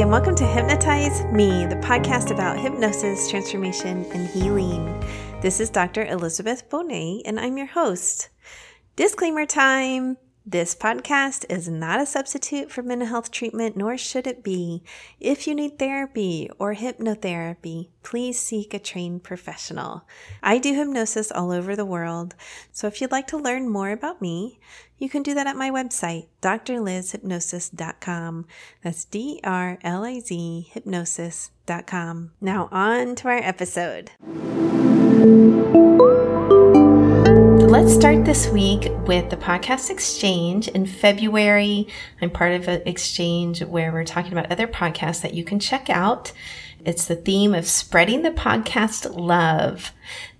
and welcome to Hypnotize Me, the podcast about hypnosis, transformation, and healing. This is Dr. Elizabeth Bonet, and I'm your host. Disclaimer time this podcast is not a substitute for mental health treatment, nor should it be. If you need therapy or hypnotherapy, please seek a trained professional. I do hypnosis all over the world, so if you'd like to learn more about me, you can do that at my website, drlizhypnosis.com. That's D R L I Z hypnosis.com. Now, on to our episode. Let's start this week with the podcast exchange. In February, I'm part of an exchange where we're talking about other podcasts that you can check out. It's the theme of spreading the podcast love.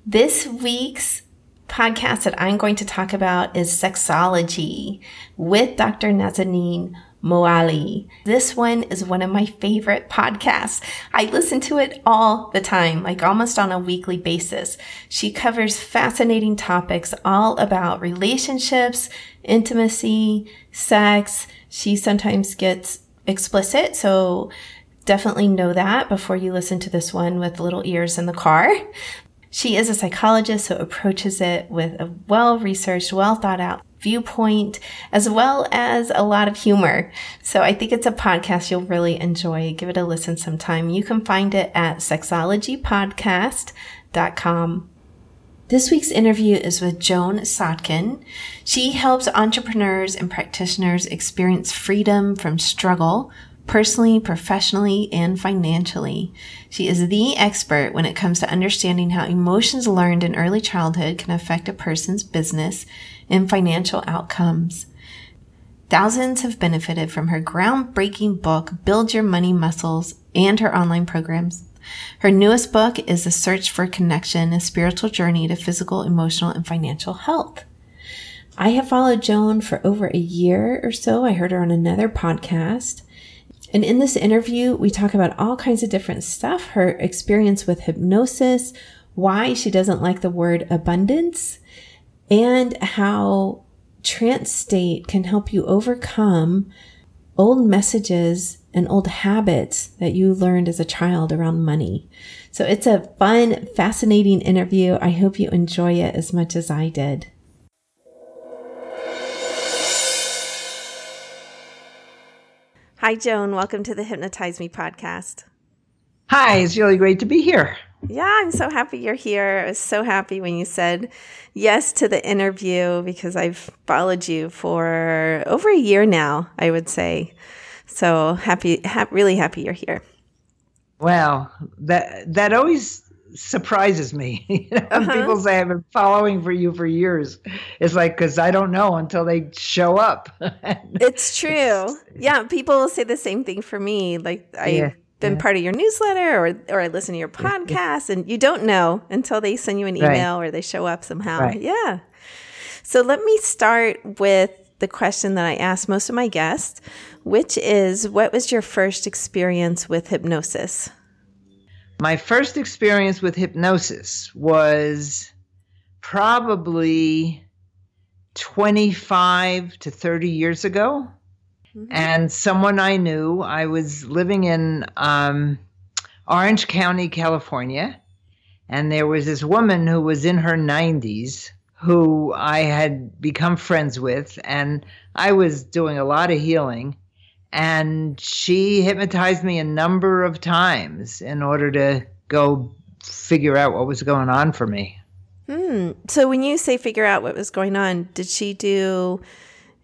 This week's podcast that I'm going to talk about is Sexology with Dr. Nazanin Moali. This one is one of my favorite podcasts. I listen to it all the time, like almost on a weekly basis. She covers fascinating topics all about relationships, intimacy, sex. She sometimes gets explicit, so definitely know that before you listen to this one with little ears in the car. She is a psychologist, so approaches it with a well researched, well thought out viewpoint, as well as a lot of humor. So I think it's a podcast you'll really enjoy. Give it a listen sometime. You can find it at sexologypodcast.com. This week's interview is with Joan Sotkin. She helps entrepreneurs and practitioners experience freedom from struggle personally, professionally, and financially. She is the expert when it comes to understanding how emotions learned in early childhood can affect a person's business and financial outcomes. Thousands have benefited from her groundbreaking book, Build Your Money Muscles, and her online programs. Her newest book is The Search for Connection, a spiritual journey to physical, emotional, and financial health. I have followed Joan for over a year or so. I heard her on another podcast. And in this interview, we talk about all kinds of different stuff her experience with hypnosis, why she doesn't like the word abundance, and how trance state can help you overcome old messages and old habits that you learned as a child around money. So it's a fun, fascinating interview. I hope you enjoy it as much as I did. Hi, Joan. Welcome to the Hypnotize Me podcast. Hi, it's really great to be here. Yeah, I'm so happy you're here. I was so happy when you said yes to the interview because I've followed you for over a year now, I would say. So happy, ha- really happy you're here. Well, that that always surprises me. uh-huh. People say I've been following for you for years. It's like because I don't know until they show up. it's true. Yeah, people will say the same thing for me. Like I. Yeah been yeah. part of your newsletter or or I listen to your podcast and you don't know until they send you an email right. or they show up somehow. Right. Yeah. So let me start with the question that I ask most of my guests, which is what was your first experience with hypnosis? My first experience with hypnosis was probably 25 to 30 years ago. Mm-hmm. And someone I knew, I was living in um, Orange County, California, and there was this woman who was in her 90s who I had become friends with, and I was doing a lot of healing. And she hypnotized me a number of times in order to go figure out what was going on for me. Hmm. So when you say figure out what was going on, did she do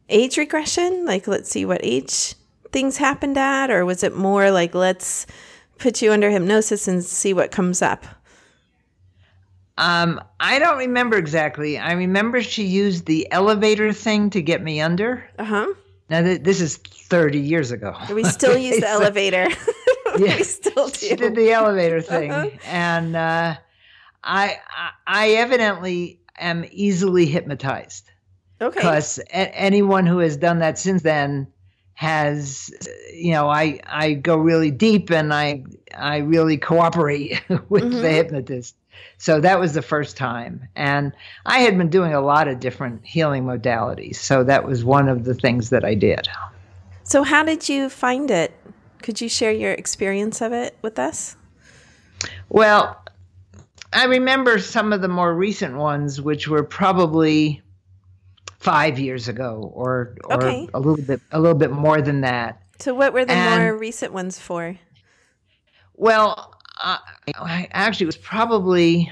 age regression? Like, let's see what age things happened at? Or was it more like, let's put you under hypnosis and see what comes up? Um, I don't remember exactly. I remember she used the elevator thing to get me under. Uh huh. Now, th- this is 30 years ago. We still use the elevator. yeah, we still do. She did the elevator thing. Uh-huh. And uh, I, I evidently am easily hypnotized. Okay. Because a- anyone who has done that since then has, you know, I I go really deep and I I really cooperate with mm-hmm. the hypnotist. So that was the first time, and I had been doing a lot of different healing modalities. So that was one of the things that I did. So how did you find it? Could you share your experience of it with us? Well, I remember some of the more recent ones, which were probably five years ago, or or Okay. a little bit a little bit more than that. So, what were the And- more recent ones for? Well, uh, I actually it was probably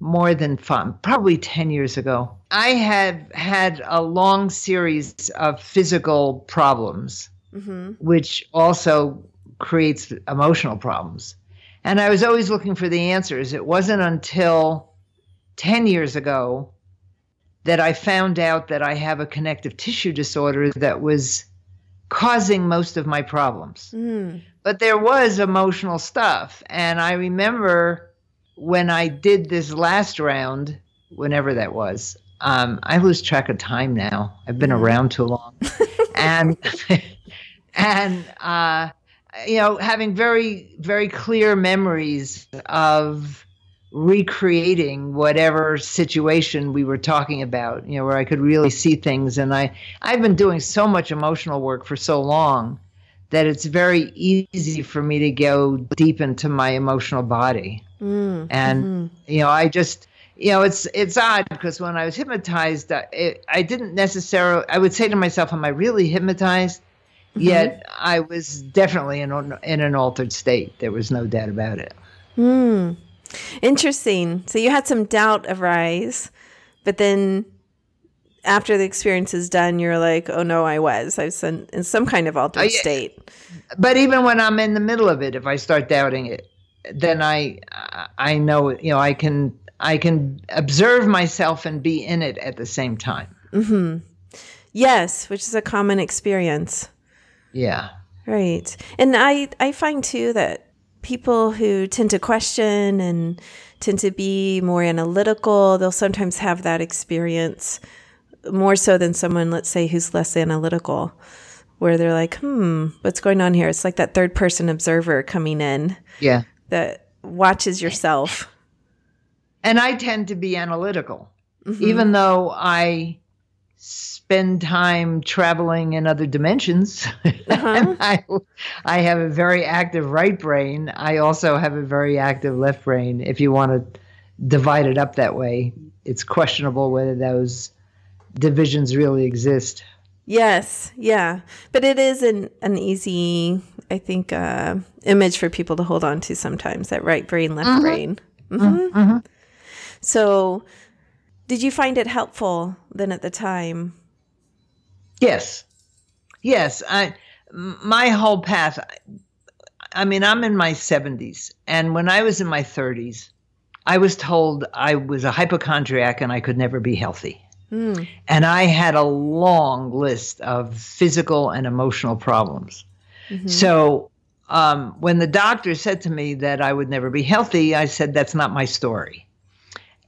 more than fun, probably 10 years ago. I had had a long series of physical problems, Mm-hmm. which also creates emotional problems. And I was always looking for the answers. It wasn't until 10 years ago that I found out that I have a connective tissue disorder that was causing most of my problems Mm. but there was emotional stuff. And I remember when I did this last round, whenever that was, um, I lose track of time now. I've been around too long. and, and, uh, you know, having very, very clear memories of recreating whatever situation we were talking about, you know, where I could really see things. And I, I've been doing so much emotional work for so long that it's very easy for me to go deep into my emotional body. Mm. And Mhm. you know, I just you know, it's it's odd because when I was hypnotized, I, it, I didn't necessarily. I would say to myself, "Am I really hypnotized?" Yet I was definitely in an- in an altered state. There was no doubt about it. Hmm. Interesting. So you had some doubt arise, but then after the experience is done, you're like, "Oh no, I was. I was in, in some kind of altered Oh, yeah. state." But even when I'm in the middle of it, if I start doubting it, then I I know you know I can I can observe myself and be in it at the same time. Mm-hmm. Yes, which is a common experience. Yeah. Right. And I I find too that people who tend to question and tend to be more analytical, they'll sometimes have that experience more so than someone let's say who's less analytical where they're like, "Hmm, what's going on here?" It's like that third person observer coming in Yeah. that watches yourself. and I tend to be analytical, even though I spend time traveling in other dimensions. Uh-huh. I, I have a very active right brain. I also have a very active left brain. If you want to divide it up that way, it's questionable whether those divisions really exist. Yes, yeah. But it is an, an easy, I think, uh, image for people to hold on to sometimes that right brain, left brain. hmm So, did you find it helpful then at the time? Yes. Yes. I, my whole path, I mean, I'm in my 70s. And when I was in my 30s, I was told I was a hypochondriac and I could never be healthy. Mm. And I had a long list of physical and emotional problems. So um, when the doctor said to me that I would never be healthy, I said, that's not my story.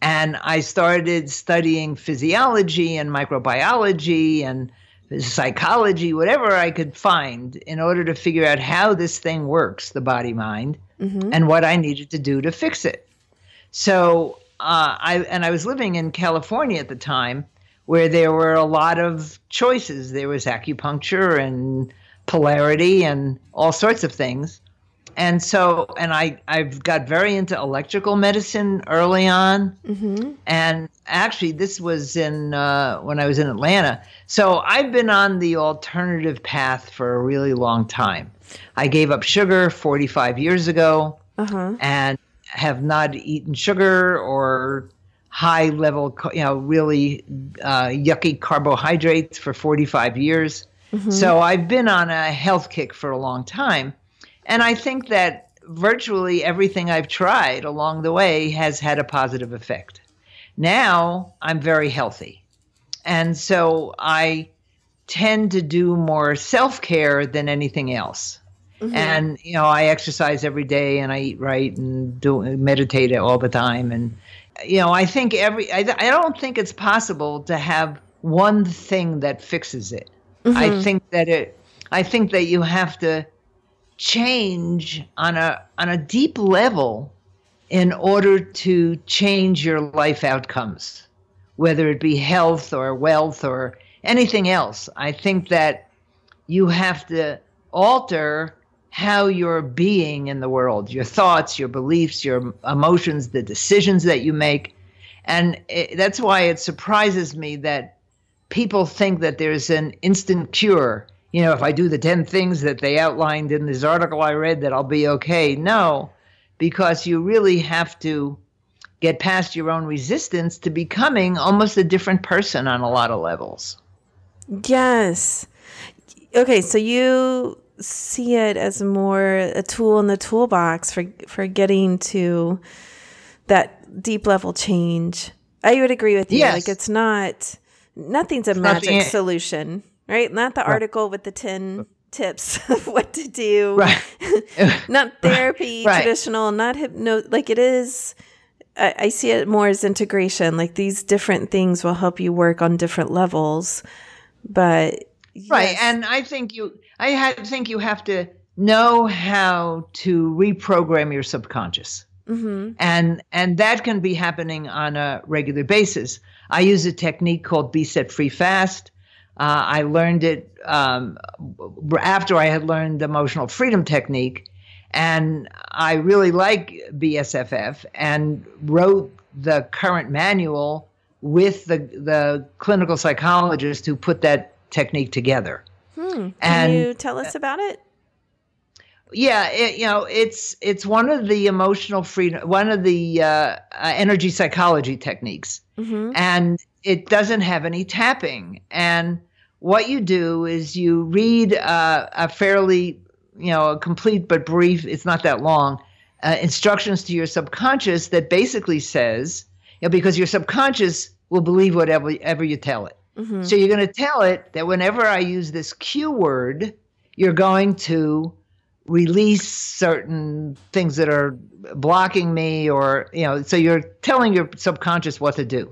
And I started studying physiology and microbiology and psychology, whatever I could find, in order to figure out how this thing works, the body mind, Mhm. and what I needed to do to fix it. So uh, I and I was living in California at the time, where there were a lot of choices. There was acupuncture and polarity and all sorts of things. And so, and I, I've got very into electrical medicine early on. hmm And actually, this was in uh, when I was in Atlanta. So I've been on the alternative path for a really long time. I gave up sugar 45 years ago Uh huh. and have not eaten sugar or high level, you know, really uh, yucky carbohydrates for 45 years. So I've been on a health kick for a long time. And I think that virtually everything I've tried along the way has had a positive effect. Now I'm very healthy. And so I tend to do more self care than anything else. Mm-hmm. And you know, I exercise every day, and I eat right, and do meditate all the time. And you know, I think every I, I don't think it's possible to have one thing that fixes it. I mm-hmm. think that it. I think that you have to change on a on a deep level in order to change your life outcomes, whether it be health or wealth or anything else. I think that you have to alter how you're being in the world, your thoughts, your beliefs, your emotions, the decisions that you make. And it, that's why it surprises me that people think that there's an instant cure. You know, if I do the 10 things that they outlined in this article I read, that I'll be okay. No, because you really have to get past your own resistance to becoming almost a different person on a lot of levels. Yes. Okay, so you see it as more a tool in the toolbox for for getting to that deep level change. I would agree with you. Yes. Like it's not nothing's a it's magic solution, right? Not the right. article with the 10 tips of what to do. Right. not therapy, right. traditional, not hypno like it is I, I see it more as integration. Like these different things will help you work on different levels. But yes. Right. And I think you I think you have to know how to reprogram your subconscious. Mm-hmm. And and that can be happening on a regular basis. I use a technique called Be Set Free Fast. Uh, I learned it um, after I had learned the emotional freedom technique, and I really like BSFF and wrote the current manual with the the clinical psychologist who put that technique together. Hmm. Can and, you tell us about it? Yeah, it, you know, it's it's one of the emotional freedom, one of the uh, uh, energy psychology techniques, mm-hmm. and it doesn't have any tapping. And what you do is you read uh, a fairly, you know, a complete but brief. It's not that long. Uh, instructions to your subconscious that basically says, you know, because your subconscious will believe whatever ever you tell it. Mm-hmm. So you're going to tell it that whenever I use this cue word, you're going to release certain things that are blocking me or you know so you're telling your subconscious what to do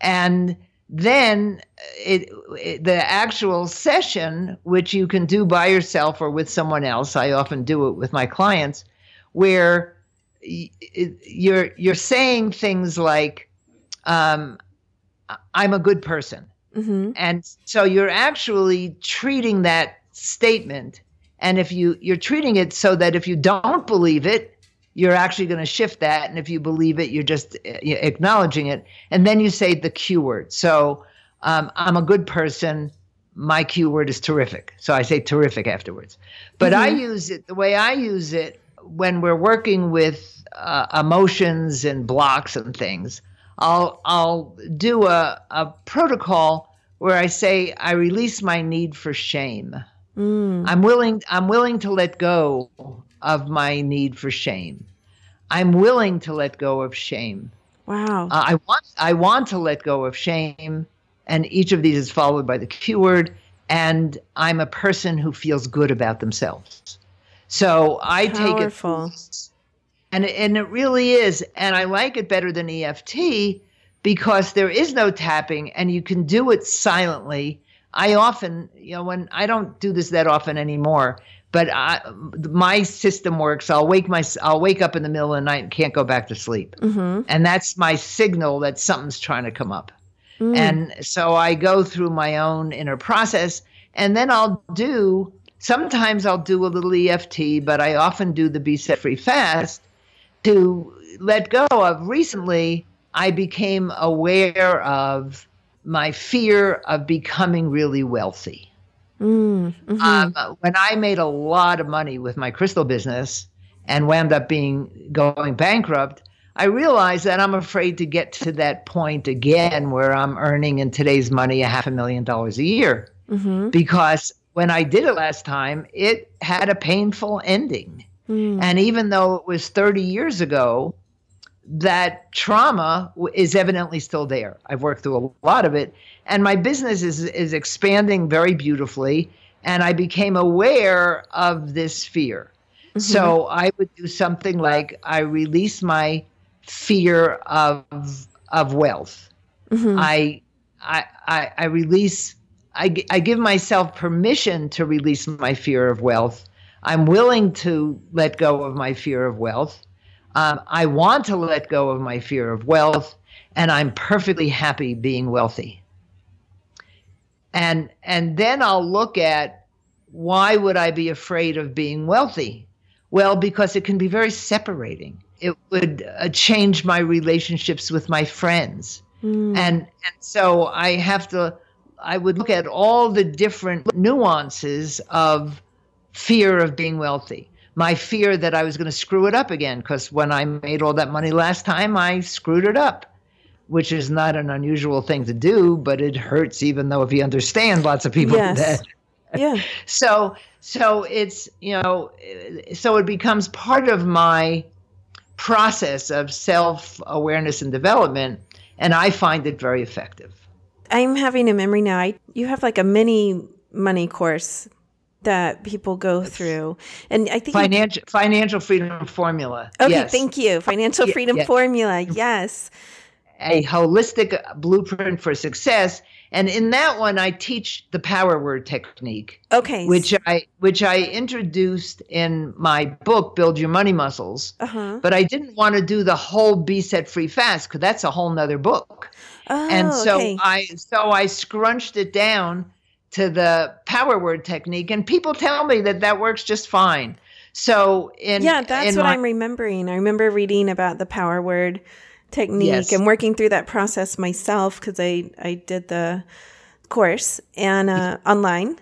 and then it, it, the actual session which you can do by yourself or with someone else i often do it with my clients where you're you're saying things like um, i'm a good person Mm-hmm. And so you're actually treating that statement. And if you you're treating it so that if you don't believe it, you're actually going to shift that. And if you believe it, you're just uh, acknowledging it. And then you say the cue word. So um, I'm a good person. My cue word is terrific. So I say terrific afterwards. But mm-hmm. I use it the way I use it when we're working with uh, emotions and blocks and things. I'll I'll do a, a protocol where I say I release my need for shame. Mm. I'm willing I'm willing to let go of my need for shame. I'm willing to let go of shame. Wow. Uh, I want I want to let go of shame and each of these is followed by the cue word and I'm a person who feels good about themselves. So I Powerful. take it and and it really is and i like it better than eft because there is no tapping and you can do it silently i often you know when i don't do this that often anymore but I, my system works i'll wake my i'll wake up in the middle of the night and can't go back to sleep mm-hmm. and that's my signal that something's trying to come up mm. and so i go through my own inner process and then i'll do sometimes i'll do a little eft but i often do the be set free fast to let go of. Recently, I became aware of my fear of becoming really wealthy. Mm, mm-hmm. um, when I made a lot of money with my crystal business and wound up being going bankrupt, I realized that I'm afraid to get to that point again where I'm earning in today's money a half a million dollars a year. Mm-hmm. Because when I did it last time, it had a painful ending. Mm. And even though it was 30 years ago, that trauma is evidently still there. I've worked through a lot of it, and my business is is expanding very beautifully. And I became aware of this fear. Mm-hmm. So I would do something like I release my fear of of wealth. Mm-hmm. I, I I I release. I, I give myself permission to release my fear of wealth I'm willing to let go of my fear of wealth. Um, I want to let go of my fear of wealth, and I'm perfectly happy being wealthy. And and then I'll look at why would I be afraid of being wealthy? Well, because it can be very separating. It would uh, change my relationships with my friends. Mm. And and so I have to I would look at all the different nuances of fear of being wealthy. My fear that I was going to screw it up again because when I made all that money last time, I screwed it up, which is not an unusual thing to do, but it hurts even though if you understand lots of people yes. that yeah. so so it's you know so it becomes part of my process of self awareness and development, and I find it very effective. I'm having a memory now. I, you have like a mini money course that people go through, and I think financial financial freedom formula. Okay, yes. thank you. Financial freedom yeah. formula. Yes. A holistic blueprint for success and in that one i teach the power word technique okay which i which i introduced in my book build your money muscles uh-huh. but i didn't want to do the whole be set free fast because that's a whole nother book oh, and so okay. i so i scrunched it down to the power word technique and people tell me that that works just fine so in yeah that's in what my, i'm remembering i remember reading about the power word technique yes. and working through that process myself because I, I did the course and uh, online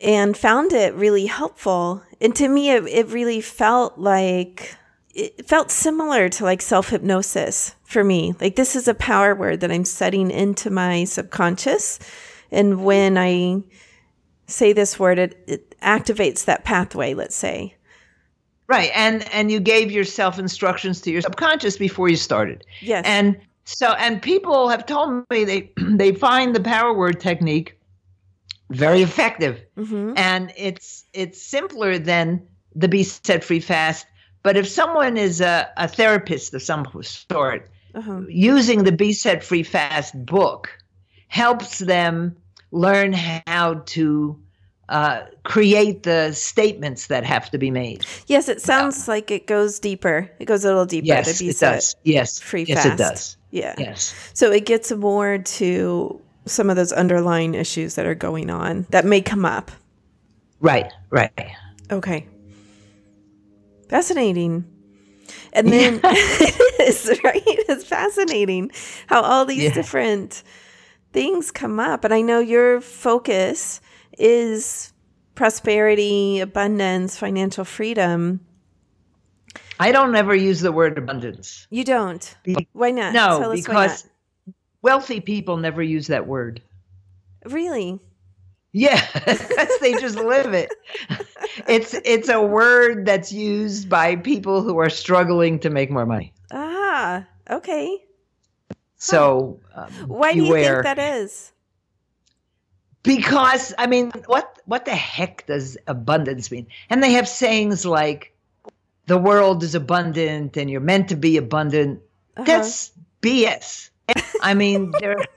and found it really helpful. And to me, it, it really felt like it felt similar to like self hypnosis for me. Like this is a power word that I'm setting into my subconscious. And when I say this word, it, it activates that pathway, let's say. Right. And and you gave yourself instructions to your subconscious before you started. Yes. And so and people have told me they they find the power word technique very effective. Mm-hmm. And it's it's simpler than the be set free fast. But if someone is a, a therapist of some sort, uh-huh. using the Be Set Free Fast book helps them learn how to uh, create the statements that have to be made. Yes, it sounds yeah. like it goes deeper. It goes a little deeper. Yes, it does. Yes, free yes, fast. it does. Yeah. Yes. So it gets more to some of those underlying issues that are going on that may come up. Right. Right. Okay. Fascinating. And then it is right. It's fascinating how all these yeah. different things come up, and I know your focus is prosperity, abundance, financial freedom. I don't ever use the word abundance. You don't? Be- why not? No, because wealthy people never use that word. Really? Yeah, because they just live it. It's it's a word that's used by people who are struggling to make more money. Ah, okay. So, um, why do you think that is? because I mean, what what the heck does abundance mean? And they have sayings like, "The world is abundant, and you're meant to be abundant." Uh-huh. That's BS. I mean, if,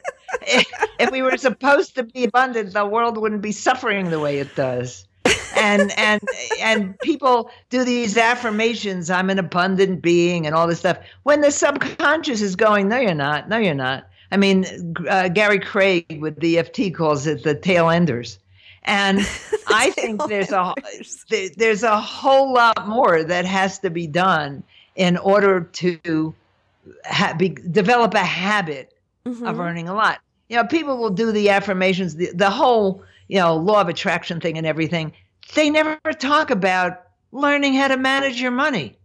if we were supposed to be abundant, the world wouldn't be suffering the way it does. And and and people do these affirmations i'm an abundant being and all this stuff when the subconscious is going no you're not no you're not I mean, uh, Gary Craig with the EFT calls it the tail enders. And I think there's a there's a whole lot more that has to be done in order to ha- be, develop a habit mm-hmm. of earning a lot. You know, people will do the affirmations, the, the whole you know law of attraction thing and everything. They never talk about learning how to manage your money.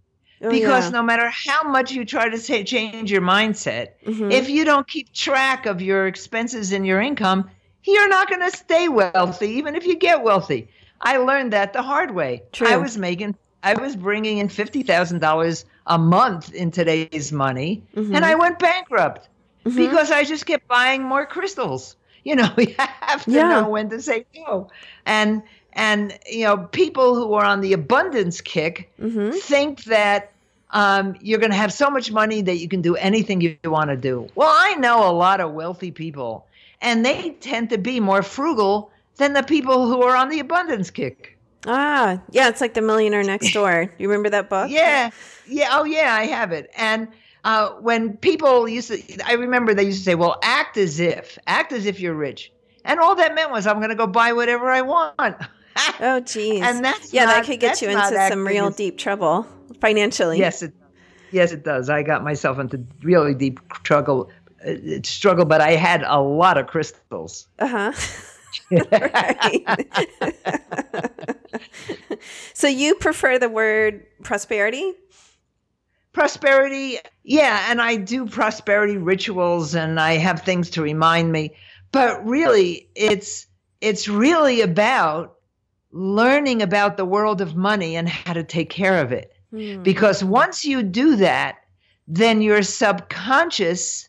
Oh, because yeah. no matter how much you try to say, change your mindset, mm-hmm. if you don't keep track of your expenses and your income, you're not going to stay wealthy, even if you get wealthy. I learned that the hard way. True. I was making, I was bringing in fifty thousand dollars a month in today's money, mm-hmm. and I went bankrupt mm-hmm. because I just kept buying more crystals. You know, you have to yeah. know when to say no, and and you know people who are on the abundance kick mm-hmm. think that um, you're going to have so much money that you can do anything you want to do. Well, I know a lot of wealthy people, and they tend to be more frugal than the people who are on the abundance kick. Ah, yeah, it's like the millionaire next door. You remember that book? Yeah, yeah. Oh, yeah, I have it. And uh, when people used to, I remember they used to say, "Well, act as if, act as if you're rich." And all that meant was I'm going to go buy whatever I want. oh, geez. And that's yeah, not- that could get you into some acting real as- deep trouble financially. Yes, it, yes, it does. I got myself into really deep struggle, uh, struggle, but I had a lot of crystals. Uh huh. so you prefer the word prosperity? prosperity yeah and i do prosperity rituals and i have things to remind me but really it's it's really about learning about the world of money and how to take care of it Hmm. because once you do that then your subconscious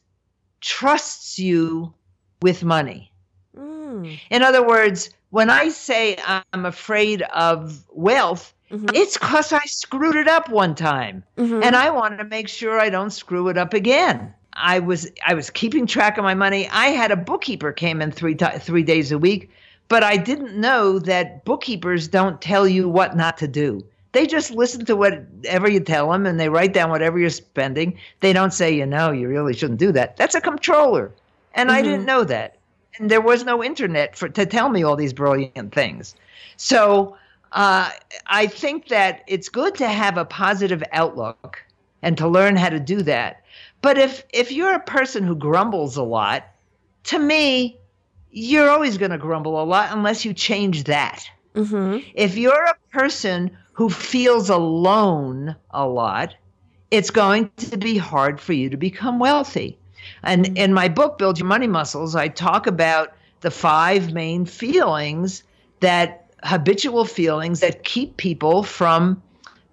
trusts you with money Mm. in other words when i say i'm afraid of wealth Mhm. it's because i screwed it up one time Mhm. and I want to make sure I don't screw it up again. I was I was keeping track of my money. I had a bookkeeper came in three ti three days a week, but I didn't know that bookkeepers don't tell you what not to do. They just listen to whatever you tell them and they write down whatever you're spending. They don't say, you know, you really shouldn't do that. That's a controller. And I didn't know that. And there was no internet for to tell me all these brilliant things. So uh, I think that it's good to have a positive outlook and to learn how to do that. But if if you're a person who grumbles a lot, to me, you're always going to grumble a lot unless you change that. Mhm. If you're a person who feels alone a lot, it's going to be hard for you to become wealthy. And in my book, Build Your Money Muscles, I talk about the five main feelings that habitual feelings that keep people from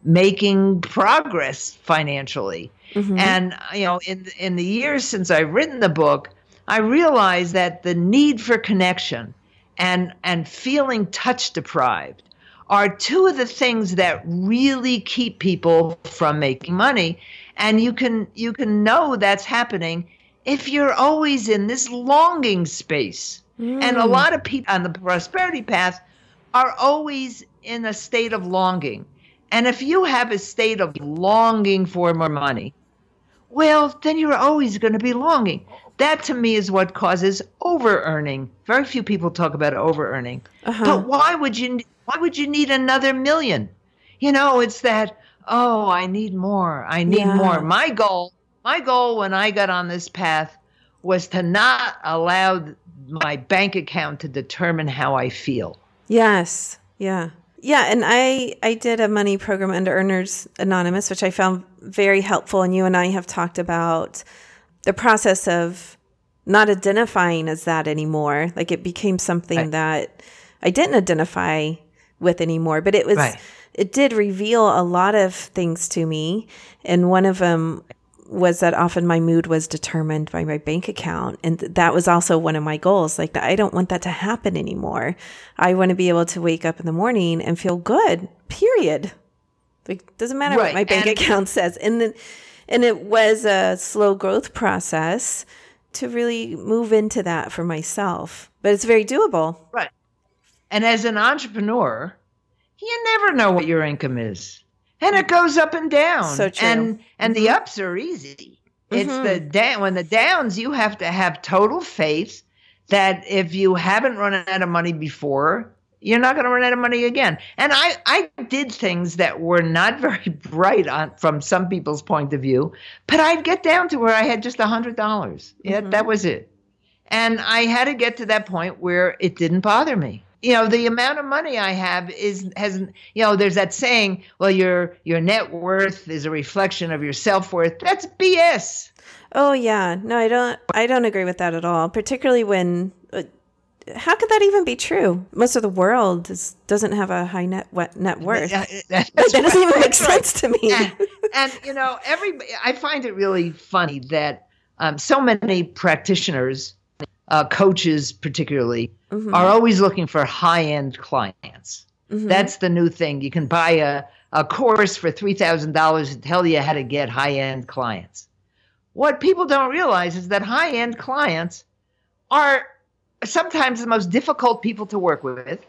making progress financially. Mhm. And you know, in in the years since I've written the book, I realized that the need for connection and and feeling touch deprived are two of the things that really keep people from making money. And you can you can know that's happening if you're always in this longing space. And a Mm. lot of people on the prosperity path are always in a state of longing. And if you have a state of longing for more money, well, then you're always going to be longing. That to me is what causes over earning. Very few people talk about over earning. Uh-huh. But why would you why would you need another million? You know, it's that oh, I need more. I need Yeah. more. My goal, my goal when I got on this path was to not allow my bank account to determine how I feel. Yes. Yeah. Yeah, and I I did a money program Underearners Anonymous, which I found very helpful. And you and I have talked about the process of not identifying as that anymore. Like it became something Right. that I didn't identify with anymore. But it was Right. it did reveal a lot of things to me, and one of them was that often my mood was determined by my bank account and th- that was also one of my goals like i don't want that to happen anymore i want to be able to wake up in the morning and feel good period like doesn't matter what my bank and- account says and then and it was a slow growth process to really move into that for myself but it's very doable Right. And as an entrepreneur, you never know what your income is. And it goes up and down. So true. And and the ups are easy. It's Mhm. the down when the downs you have to have total faith that if you haven't run out of money before, you're not going to run out of money again. And I I did things that were not very bright on from some people's point of view, but I'd get down to where I had just a hundred dollars. Yeah, Mhm. that was it. And I had to get to that point where it didn't bother me. You know, the amount of money I have is has you know, there's that saying, well, your your net worth is a reflection of your self-worth. That's BS. Oh yeah, no, I don't. I don't agree with that at all. Particularly when, uh, how could that even be true? Most of the world is, doesn't have a high net net worth. Yeah, that doesn't right, even make that's right. sense to me. and, and you know, every I find it really funny that um, so many practitioners, uh, coaches particularly, Mhm, are always looking for high-end clients. mhm. That's the new thing. You can buy a, a course for $3,000 to tell you how to get high end clients. What people don't realize is that high end clients are sometimes the most difficult people to work with.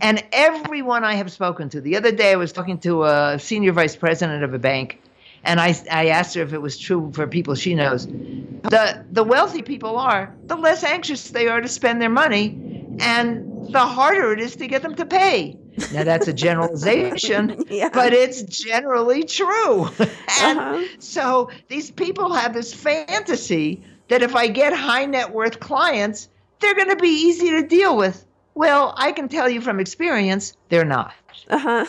And everyone I have spoken to, the other day I was talking to a senior vice president of a bank, and I, I asked her if it was true for people she knows. The the wealthy people are, the less anxious they are to spend their money, and the harder it is to get them to pay. Now that's a generalization, yeah. but it's generally true. and uh-huh. so these people have this fantasy that if I get high net worth clients, they're going to be easy to deal with. Well, I can tell you from experience, they're not. Uh-huh.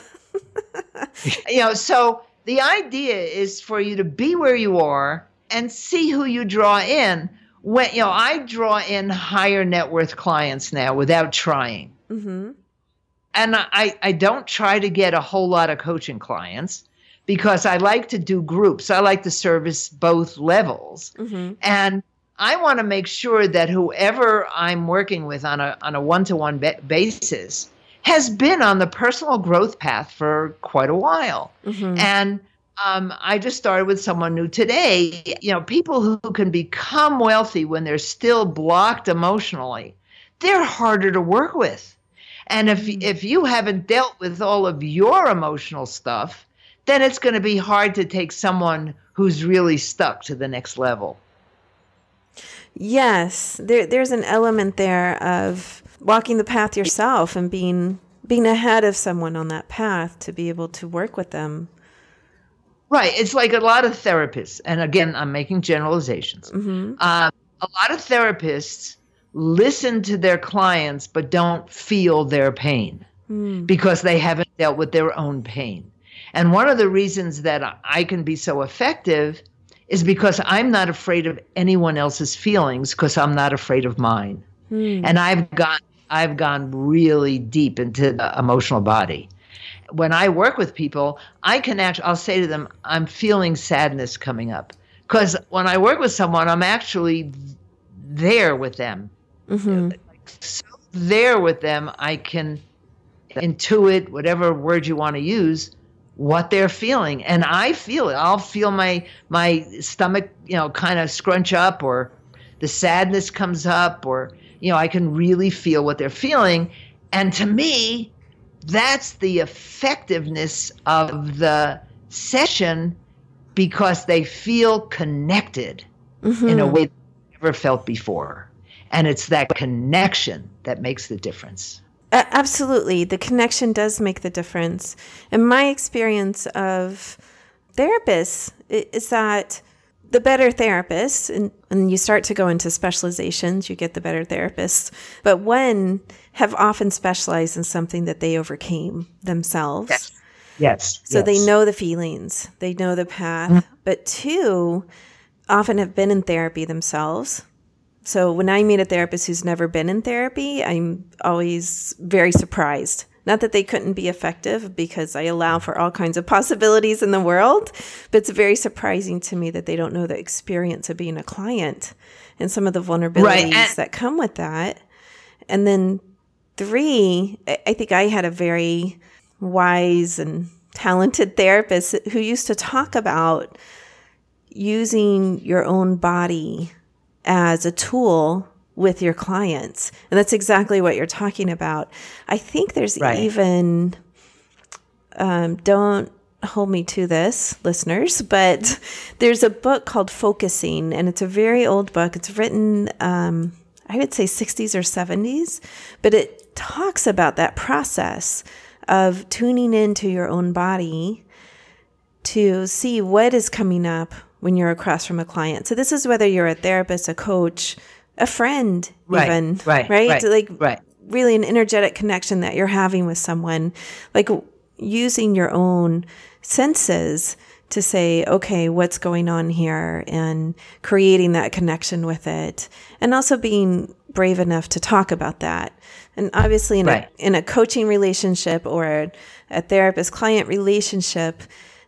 you know, so the idea is for you to be where you are and see who you draw in. When you know, I draw in higher net worth clients now without trying. Mm-hmm. And I, I don't try to get a whole lot of coaching clients because I like to do groups. I like to service both levels. Mm-hmm. And I want to make sure that whoever I'm working with on a on a one-to-one basis has been on the personal growth path for quite a while. Mm-hmm. And um, I just started with someone new today. You know, people who can become wealthy when they're still blocked emotionally, they're harder to work with. And if mm-hmm. if you haven't dealt with all of your emotional stuff, then it's going to be hard to take someone who's really stuck to the next level. Yes, there, there's an element there of walking the path yourself and being being ahead of someone on that path to be able to work with them. Right. It's like a lot of therapists, and again, I'm making generalizations. Mm-hmm. Uh, a lot of therapists listen to their clients but don't feel their pain mm. because they haven't dealt with their own pain. And one of the reasons that I can be so effective is because I'm not afraid of anyone else's feelings because I'm not afraid of mine. Mm. And I've got I've gone really deep into the emotional body. When I work with people, I can actually I'll say to them, I'm feeling sadness coming up. Because when I work with someone, I'm actually there with them. Mm-hmm. So there with them, I can intuit whatever word you want to use what they're feeling. And i feel it. I'll feel my my stomach you know kind of scrunch up or the sadness comes up or you know i can really feel what they're feeling. And to me that's the effectiveness of the session because they feel connected mm-hmm. in a way they never felt before. And it's that connection that makes the difference absolutely. The connection does make the difference. And my experience of therapists is that the better therapists, and, and you start to go into specializations, you get the better therapists, but one have often specialized in something that they overcame themselves. Yes. Yes. So yes. they know the feelings, they know the path. Mm-hmm. But two, often have been in therapy themselves so when I meet a therapist who's never been in therapy, I'm always very surprised. Not that they couldn't be effective because I allow for all kinds of possibilities in the world, but it's very surprising to me that they don't know the experience of being a client and some of the vulnerabilities right. that come with that. And then three, I think I had a very wise and talented therapist who used to talk about using your own body as a tool with your clients. And that's exactly what you're talking about. I think there's right. even, um, don't hold me to this, listeners, but there's a book called Focusing, and it's a very old book. It's written, um, I would say 60s or 70s, but it talks about that process of tuning into your own body to see what is coming up when you're across from a client. So this is whether you're a therapist, a coach, a friend, right, even right, right, right, like right. really an energetic connection that you're having with someone, like using your own senses to say, okay, what's going on here, and creating that connection with it, and also being brave enough to talk about that. And obviously, in right. a in a coaching relationship or a, a therapist client relationship,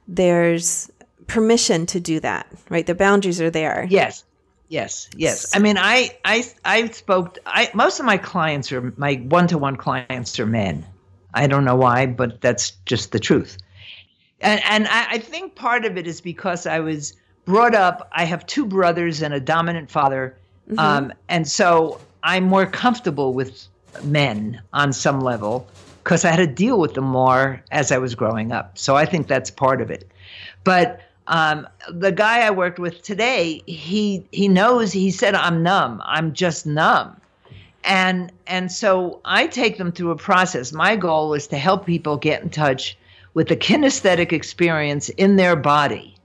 there's permission to do that, right? The boundaries are there. Yes. Yes, yes. I mean, I, I, I spoke. I most of my clients are my one-to-one clients are men. I don't know why, but that's just the truth. And and I, I think part of it is because I was brought up. I have two brothers and a dominant father, mm-hmm. um, and so I'm more comfortable with men on some level because I had to deal with them more as I was growing up. So I think that's part of it. But um, the guy I worked with today, he he knows. He said, "I'm numb. I'm just numb," and and so I take them through a process. My goal is to help people get in touch with the kinesthetic experience in their body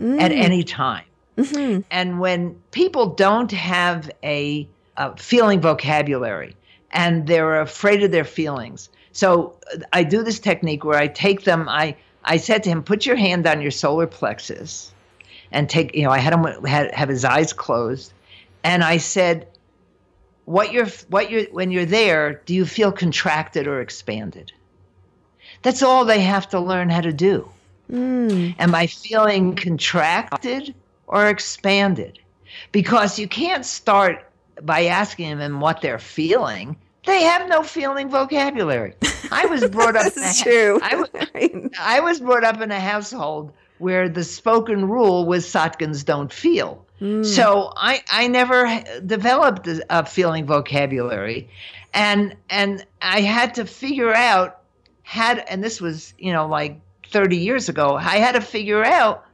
mm. at any time. Mm-hmm. And when people don't have a, a feeling vocabulary and they're afraid of their feelings, so I do this technique where I take them. I I said to him, "Put your hand on your solar plexus, and take." You know, I had him had, have his eyes closed, and I said, "What you're what you're when you're there, do you feel contracted or expanded?" That's all they have to learn how to do. Mm. Am I feeling contracted or expanded? Because you can't start by asking them what they're feeling. They have no feeling vocabulary. I was brought up. this is true. I, I was brought up in a household where the spoken rule was Sotkins don't feel. Mm. So I, I never developed a, a feeling vocabulary, and and I had to figure out had, and this was, you know, like 30 years ago, I had to figure out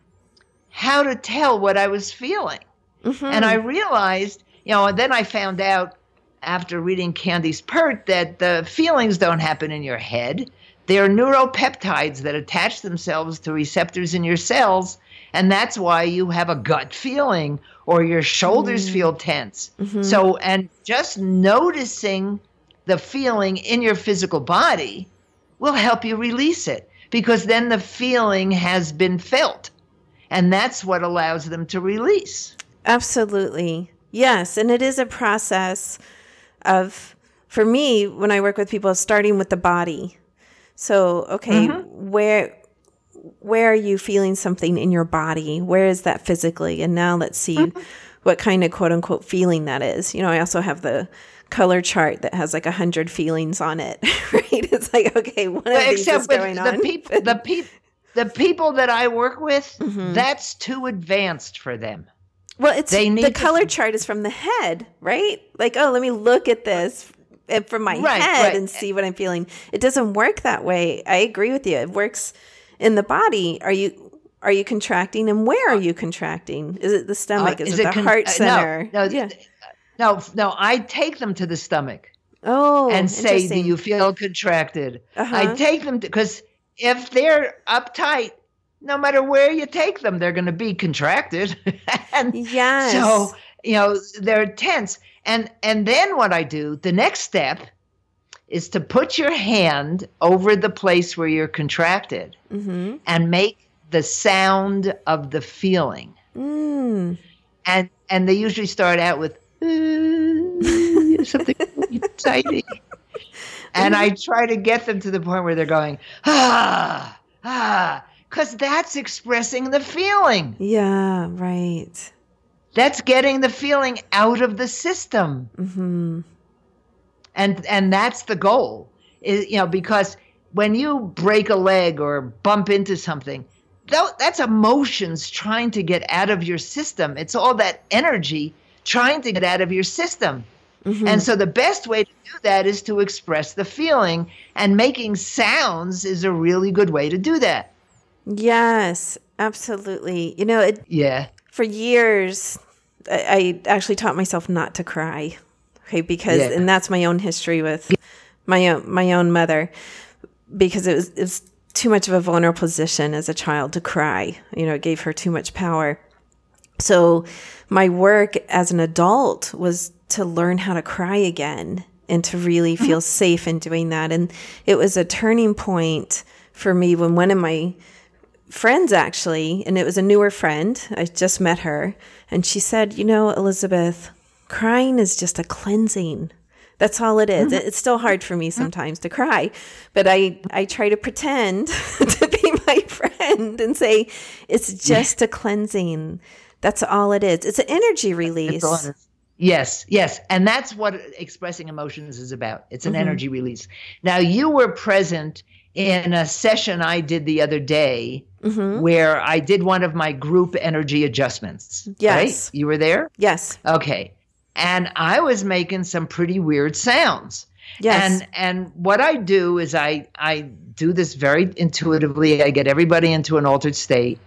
how to tell what I was feeling. Mm-hmm. And I realized, you know, and then I found out after reading Candace Pert that the feelings don't happen in your head. They're neuropeptides that attach themselves to receptors in your cells. And that's why you have a gut feeling or your shoulders mm. feel tense. Mm-hmm. So, and just noticing the feeling in your physical body will help you release it because then the feeling has been felt. And that's what allows them to release. Absolutely. Yes. And it is a process of, for me, when I work with people, starting with the body. So, okay, mm-hmm. where where are you feeling something in your body? Where is that physically? And now let's see mm-hmm. what kind of quote unquote feeling that is. You know, I also have the color chart that has like a hundred feelings on it, right? It's like, okay, one of these is going the on. Peop- the, peop- the people that I work with, mm-hmm. that's too advanced for them. Well, it's they need the color to- chart is from the head, right? Like, oh, let me look at this from my right, head right. and see what I'm feeling. It doesn't work that way. I agree with you. It works in the body. Are you are you contracting and where are you contracting? Is it the stomach? Uh, is, is, it, it the con- heart center? Uh, no, no, yeah. No, no, I take them to the stomach. Oh, and say, "Do you feel contracted?" Uh-huh. I take them because if they're uptight, no matter where you take them, they're going to be contracted. and yes. So you know they're tense, and and then what I do, the next step, is to put your hand over the place where you're contracted, mm-hmm. and make the sound of the feeling. Mm. And and they usually start out with something exciting. And I try to get them to the point where they're going, ah, ah, because that's expressing the feeling. Yeah, right. That's getting the feeling out of the system. Mm-hmm. And and that's the goal. Is you know because when you break a leg or bump into something, that's emotions trying to get out of your system. It's all that energy trying to get out of your system. Mm-hmm. And so the best way to do that is to express the feeling, and making sounds is a really good way to do that. Yes, absolutely. You know, it, yeah. For years, I, I actually taught myself not to cry. Okay, because yeah. and that's my own history with my own my own mother, because it was it was too much of a vulnerable position as a child to cry. You know, it gave her too much power. So my work as an adult was to learn how to cry again and to really mm-hmm. feel safe in doing that. And it was a turning point for me when one of my friends actually, and it was a newer friend, I just met her, and she said, You know, Elizabeth, crying is just a cleansing. That's all it is. Mm-hmm. It's still hard for me mm-hmm. sometimes to cry, but I, I try to pretend to be my friend and say, It's just a cleansing that's all it is. It's an energy release. Yes, yes. And that's what expressing emotions is about. It's an mm-hmm. energy release. Now, you were present in a session I did the other day mm-hmm. where I did one of my group energy adjustments. Yes. Right? You were there? Yes. Okay. And I was making some pretty weird sounds. Yes. And and what I do is I I do this very intuitively. I get everybody into an altered state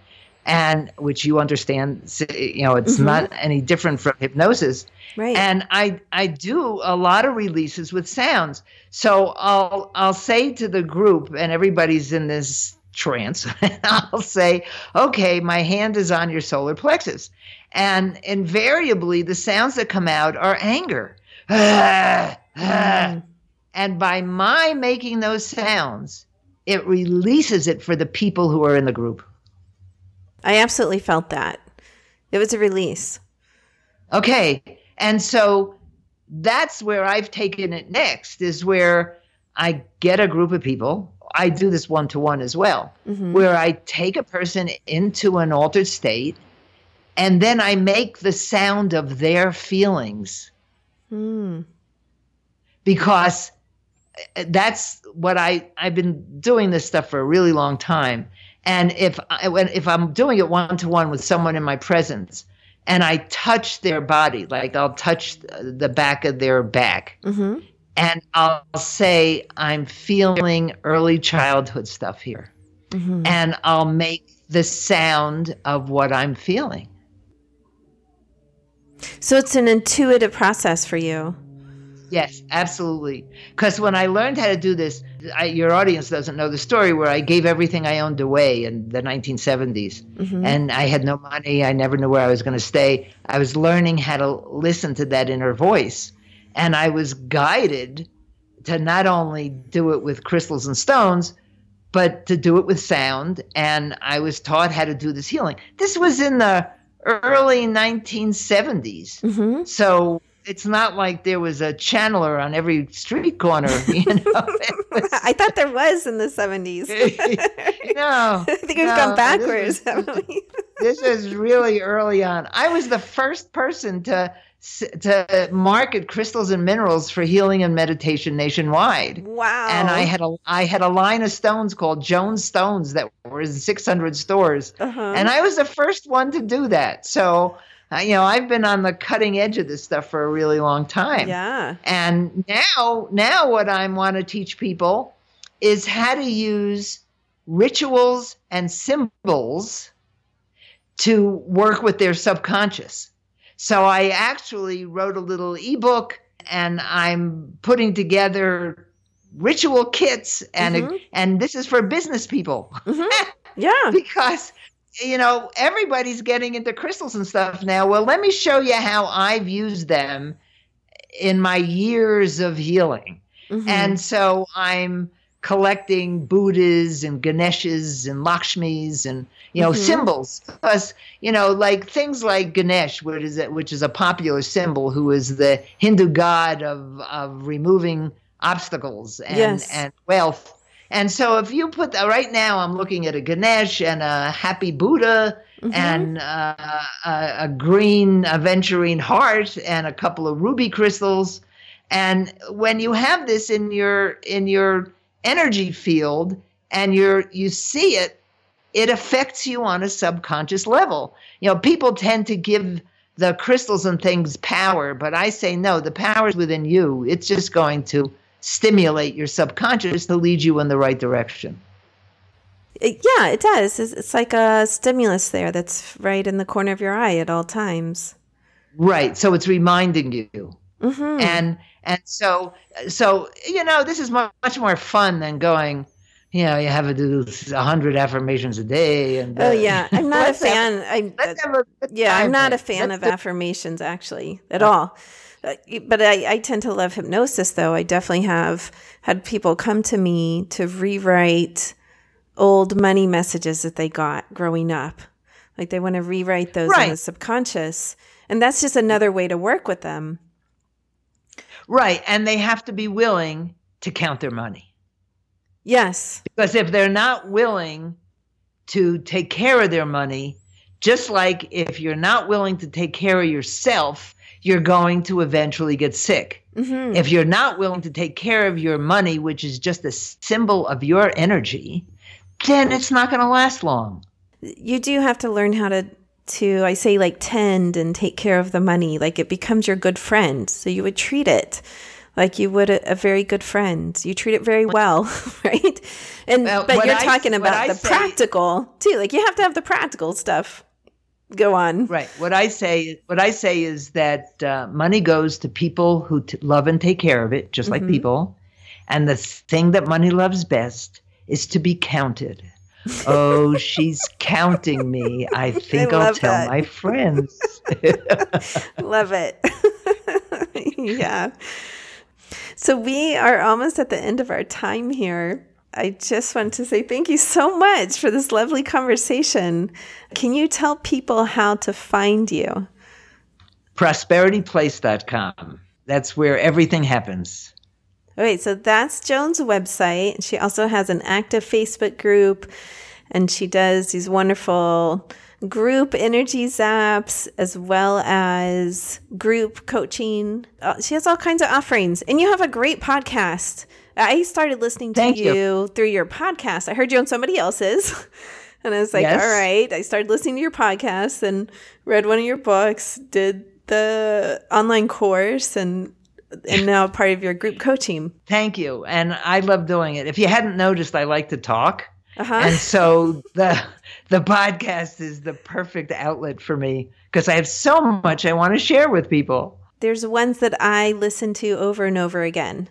and which you understand you know it's mm-hmm. not any different from hypnosis. Right. And i i do a lot of releases with sounds. So i'll i'll say to the group and everybody's in this trance i'll say okay my hand is on your solar plexus. And invariably the sounds that come out are anger. Mm. and by my making those sounds it releases it for the people who are in the group I absolutely felt that. It was a release. Okay. And so that's where I've taken it next, is where I get a group of people. I do this one to one as well, mm-hmm. where I take a person into an altered state and then I make the sound of their feelings. Mm. Because that's what I I've been doing this stuff for a really long time and if I, if I'm doing it one to one with someone in my presence, and I touch their body, like I'll touch the back of their back, mm-hmm. and I'll say, "I'm feeling early childhood stuff here," mm-hmm. and I'll make the sound of what I'm feeling. So it's an intuitive process for you. Yes, absolutely. Because when I learned how to do this, I, your audience doesn't know the story where I gave everything I owned away in the 1970s. Mm-hmm. And I had no money. I never knew where I was going to stay. I was learning how to listen to that inner voice. And I was guided to not only do it with crystals and stones, but to do it with sound. And I was taught how to do this healing. This was in the early 1970s. Mm-hmm. So it's not like there was a channeler on every street corner. You know, was, I thought there was in the seventies. no, I think we've no, gone backwards. This is, this is really early on. I was the first person to to market crystals and minerals for healing and meditation nationwide. Wow! And I had a I had a line of stones called Joan's Stones that were in 600 stores, uh-huh. and I was the first one to do that. So you know, I've been on the cutting edge of this stuff for a really long time. Yeah. And now, now what I want to teach people is how to use rituals and symbols to work with their subconscious. So I actually wrote a little ebook and I'm putting together ritual kits and mm-hmm. and this is for business people. Mm-hmm. Yeah. because you know, everybody's getting into crystals and stuff now. Well, let me show you how I've used them in my years of healing. Mm-hmm. And so I'm collecting Buddhas and Ganeshas and Lakshmis and you know mm-hmm. symbols because you know like things like Ganesh, which is a, which is a popular symbol, who is the Hindu god of of removing obstacles and yes. and wealth and so if you put that right now, I'm looking at a Ganesh and a happy Buddha mm-hmm. and uh, a, a, green aventurine heart and a couple of ruby crystals. And when you have this in your in your energy field and you're you see it, it affects you on a subconscious level. You know, people tend to give the crystals and things power, but I say no, the power is within you. It's just going to stimulate your subconscious to lead you in the right direction. Yeah, it does. It's like a stimulus there that's right in the corner of your eye at all times. Right. So it's reminding you. Mm-hmm. And and so so you know this is much, more fun than going you know, you have to do a hundred affirmations a day. And uh, oh yeah, I'm not a fan. Have, I'm, uh, yeah, I'm not a fan let's of affirmations actually at all. Uh, but I, I tend to love hypnosis though. I definitely have had people come to me to rewrite old money messages that they got growing up. Like they want to rewrite those right. in the subconscious. And that's just another way to work with them. Right. And they have to be willing to count their money. Yes. Because if they're not willing to take care of their money, just like if you're not willing to take care of yourself, you're going to eventually get sick. Mm-hmm. If you're not willing to take care of your money, which is just a symbol of your energy, then it's not going to last long. You do have to learn how to to I say like tend and take care of the money like it becomes your good friend. So you would treat it like you would a, a very good friend. You treat it very well, right? And Well, but you're I- talking about the say- practical too. Like you have to have the practical stuff. Go on. Right. What I say, what I say is that uh, money goes to people who t- love and take care of it, just like Mm-hmm. people. And the thing that money loves best is to be counted. Oh, she's counting me. I think I'll tell that. my friends. Love it. yeah. So we are almost at the end of our time here. I just want to say thank you so much for this lovely conversation. Can you tell people how to find you? ProsperityPlace.com. That's where everything happens. All right, so that's Joan's website. She also has an active Facebook group and she does these wonderful group energy zaps as well as group coaching. Uh, she has all kinds of offerings. And you have a great podcast. I started listening to you, you. through your podcast. I heard you on somebody else's. And I was like, Yes. all right. I started listening to your podcast and read one of your books, did the online course, and and now part of your group coaching. Team." Thank you. And I love doing it. If you hadn't noticed, I like to talk. Uh-huh. And so the the podcast is the perfect outlet for me because I have so much I want to share with people. There's ones that I listen to over and over again.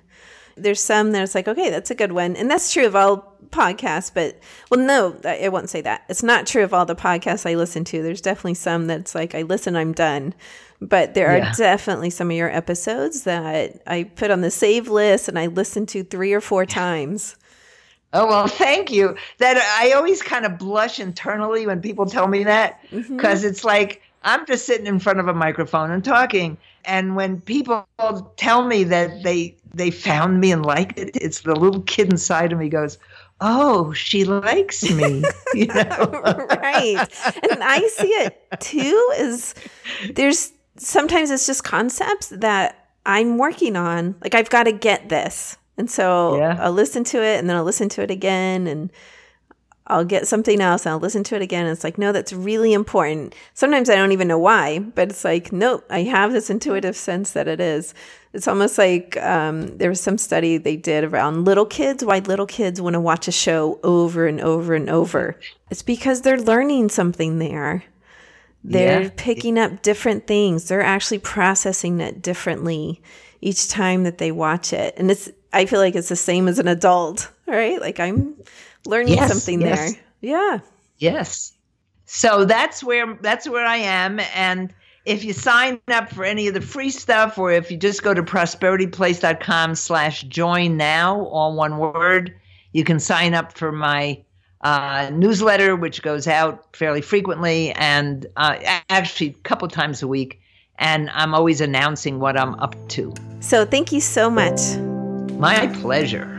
There's some that's like, okay, that's a good one. And that's true of all podcasts, but well, no, I I won't say that. It's not true of all the podcasts I listen to. There's definitely some that's like, I listen, I'm done. But there Yeah. are definitely some of your episodes that I put on the save list and I listen to three or four times. Oh well, thank you. That I always kind of blush internally when people tell me that mm-hmm. because it's like I'm just sitting in front of a microphone and talking, and when people tell me that they they found me and liked it, it's the little kid inside of me goes, "Oh, she likes me," you know. right. And I see it too is there's sometimes it's just concepts that I'm working on. Like I've got to get this. And so Yeah. I'll listen to it and then I'll listen to it again and I'll get something else and I'll listen to it again. And it's like, no, that's really important. Sometimes I don't even know why, but it's like, nope, I have this intuitive sense that it is. It's almost like um, there was some study they did around little kids, why little kids want to watch a show over and over and over. It's because they're learning something there. They're Yeah. picking up different things. They're actually processing it differently each time that they watch it. And it's I feel like it's the same as an adult, right? Like I'm learning Yes, something yes. there. Yeah. Yes. So that's where that's where I am and if you sign up for any of the free stuff or if you just go to prosperityplace.com slash join now, all one word, you can sign up for my uh, newsletter, which goes out fairly frequently and uh, actually a couple times a week. And I'm always announcing what I'm up to. So thank you so much. My pleasure.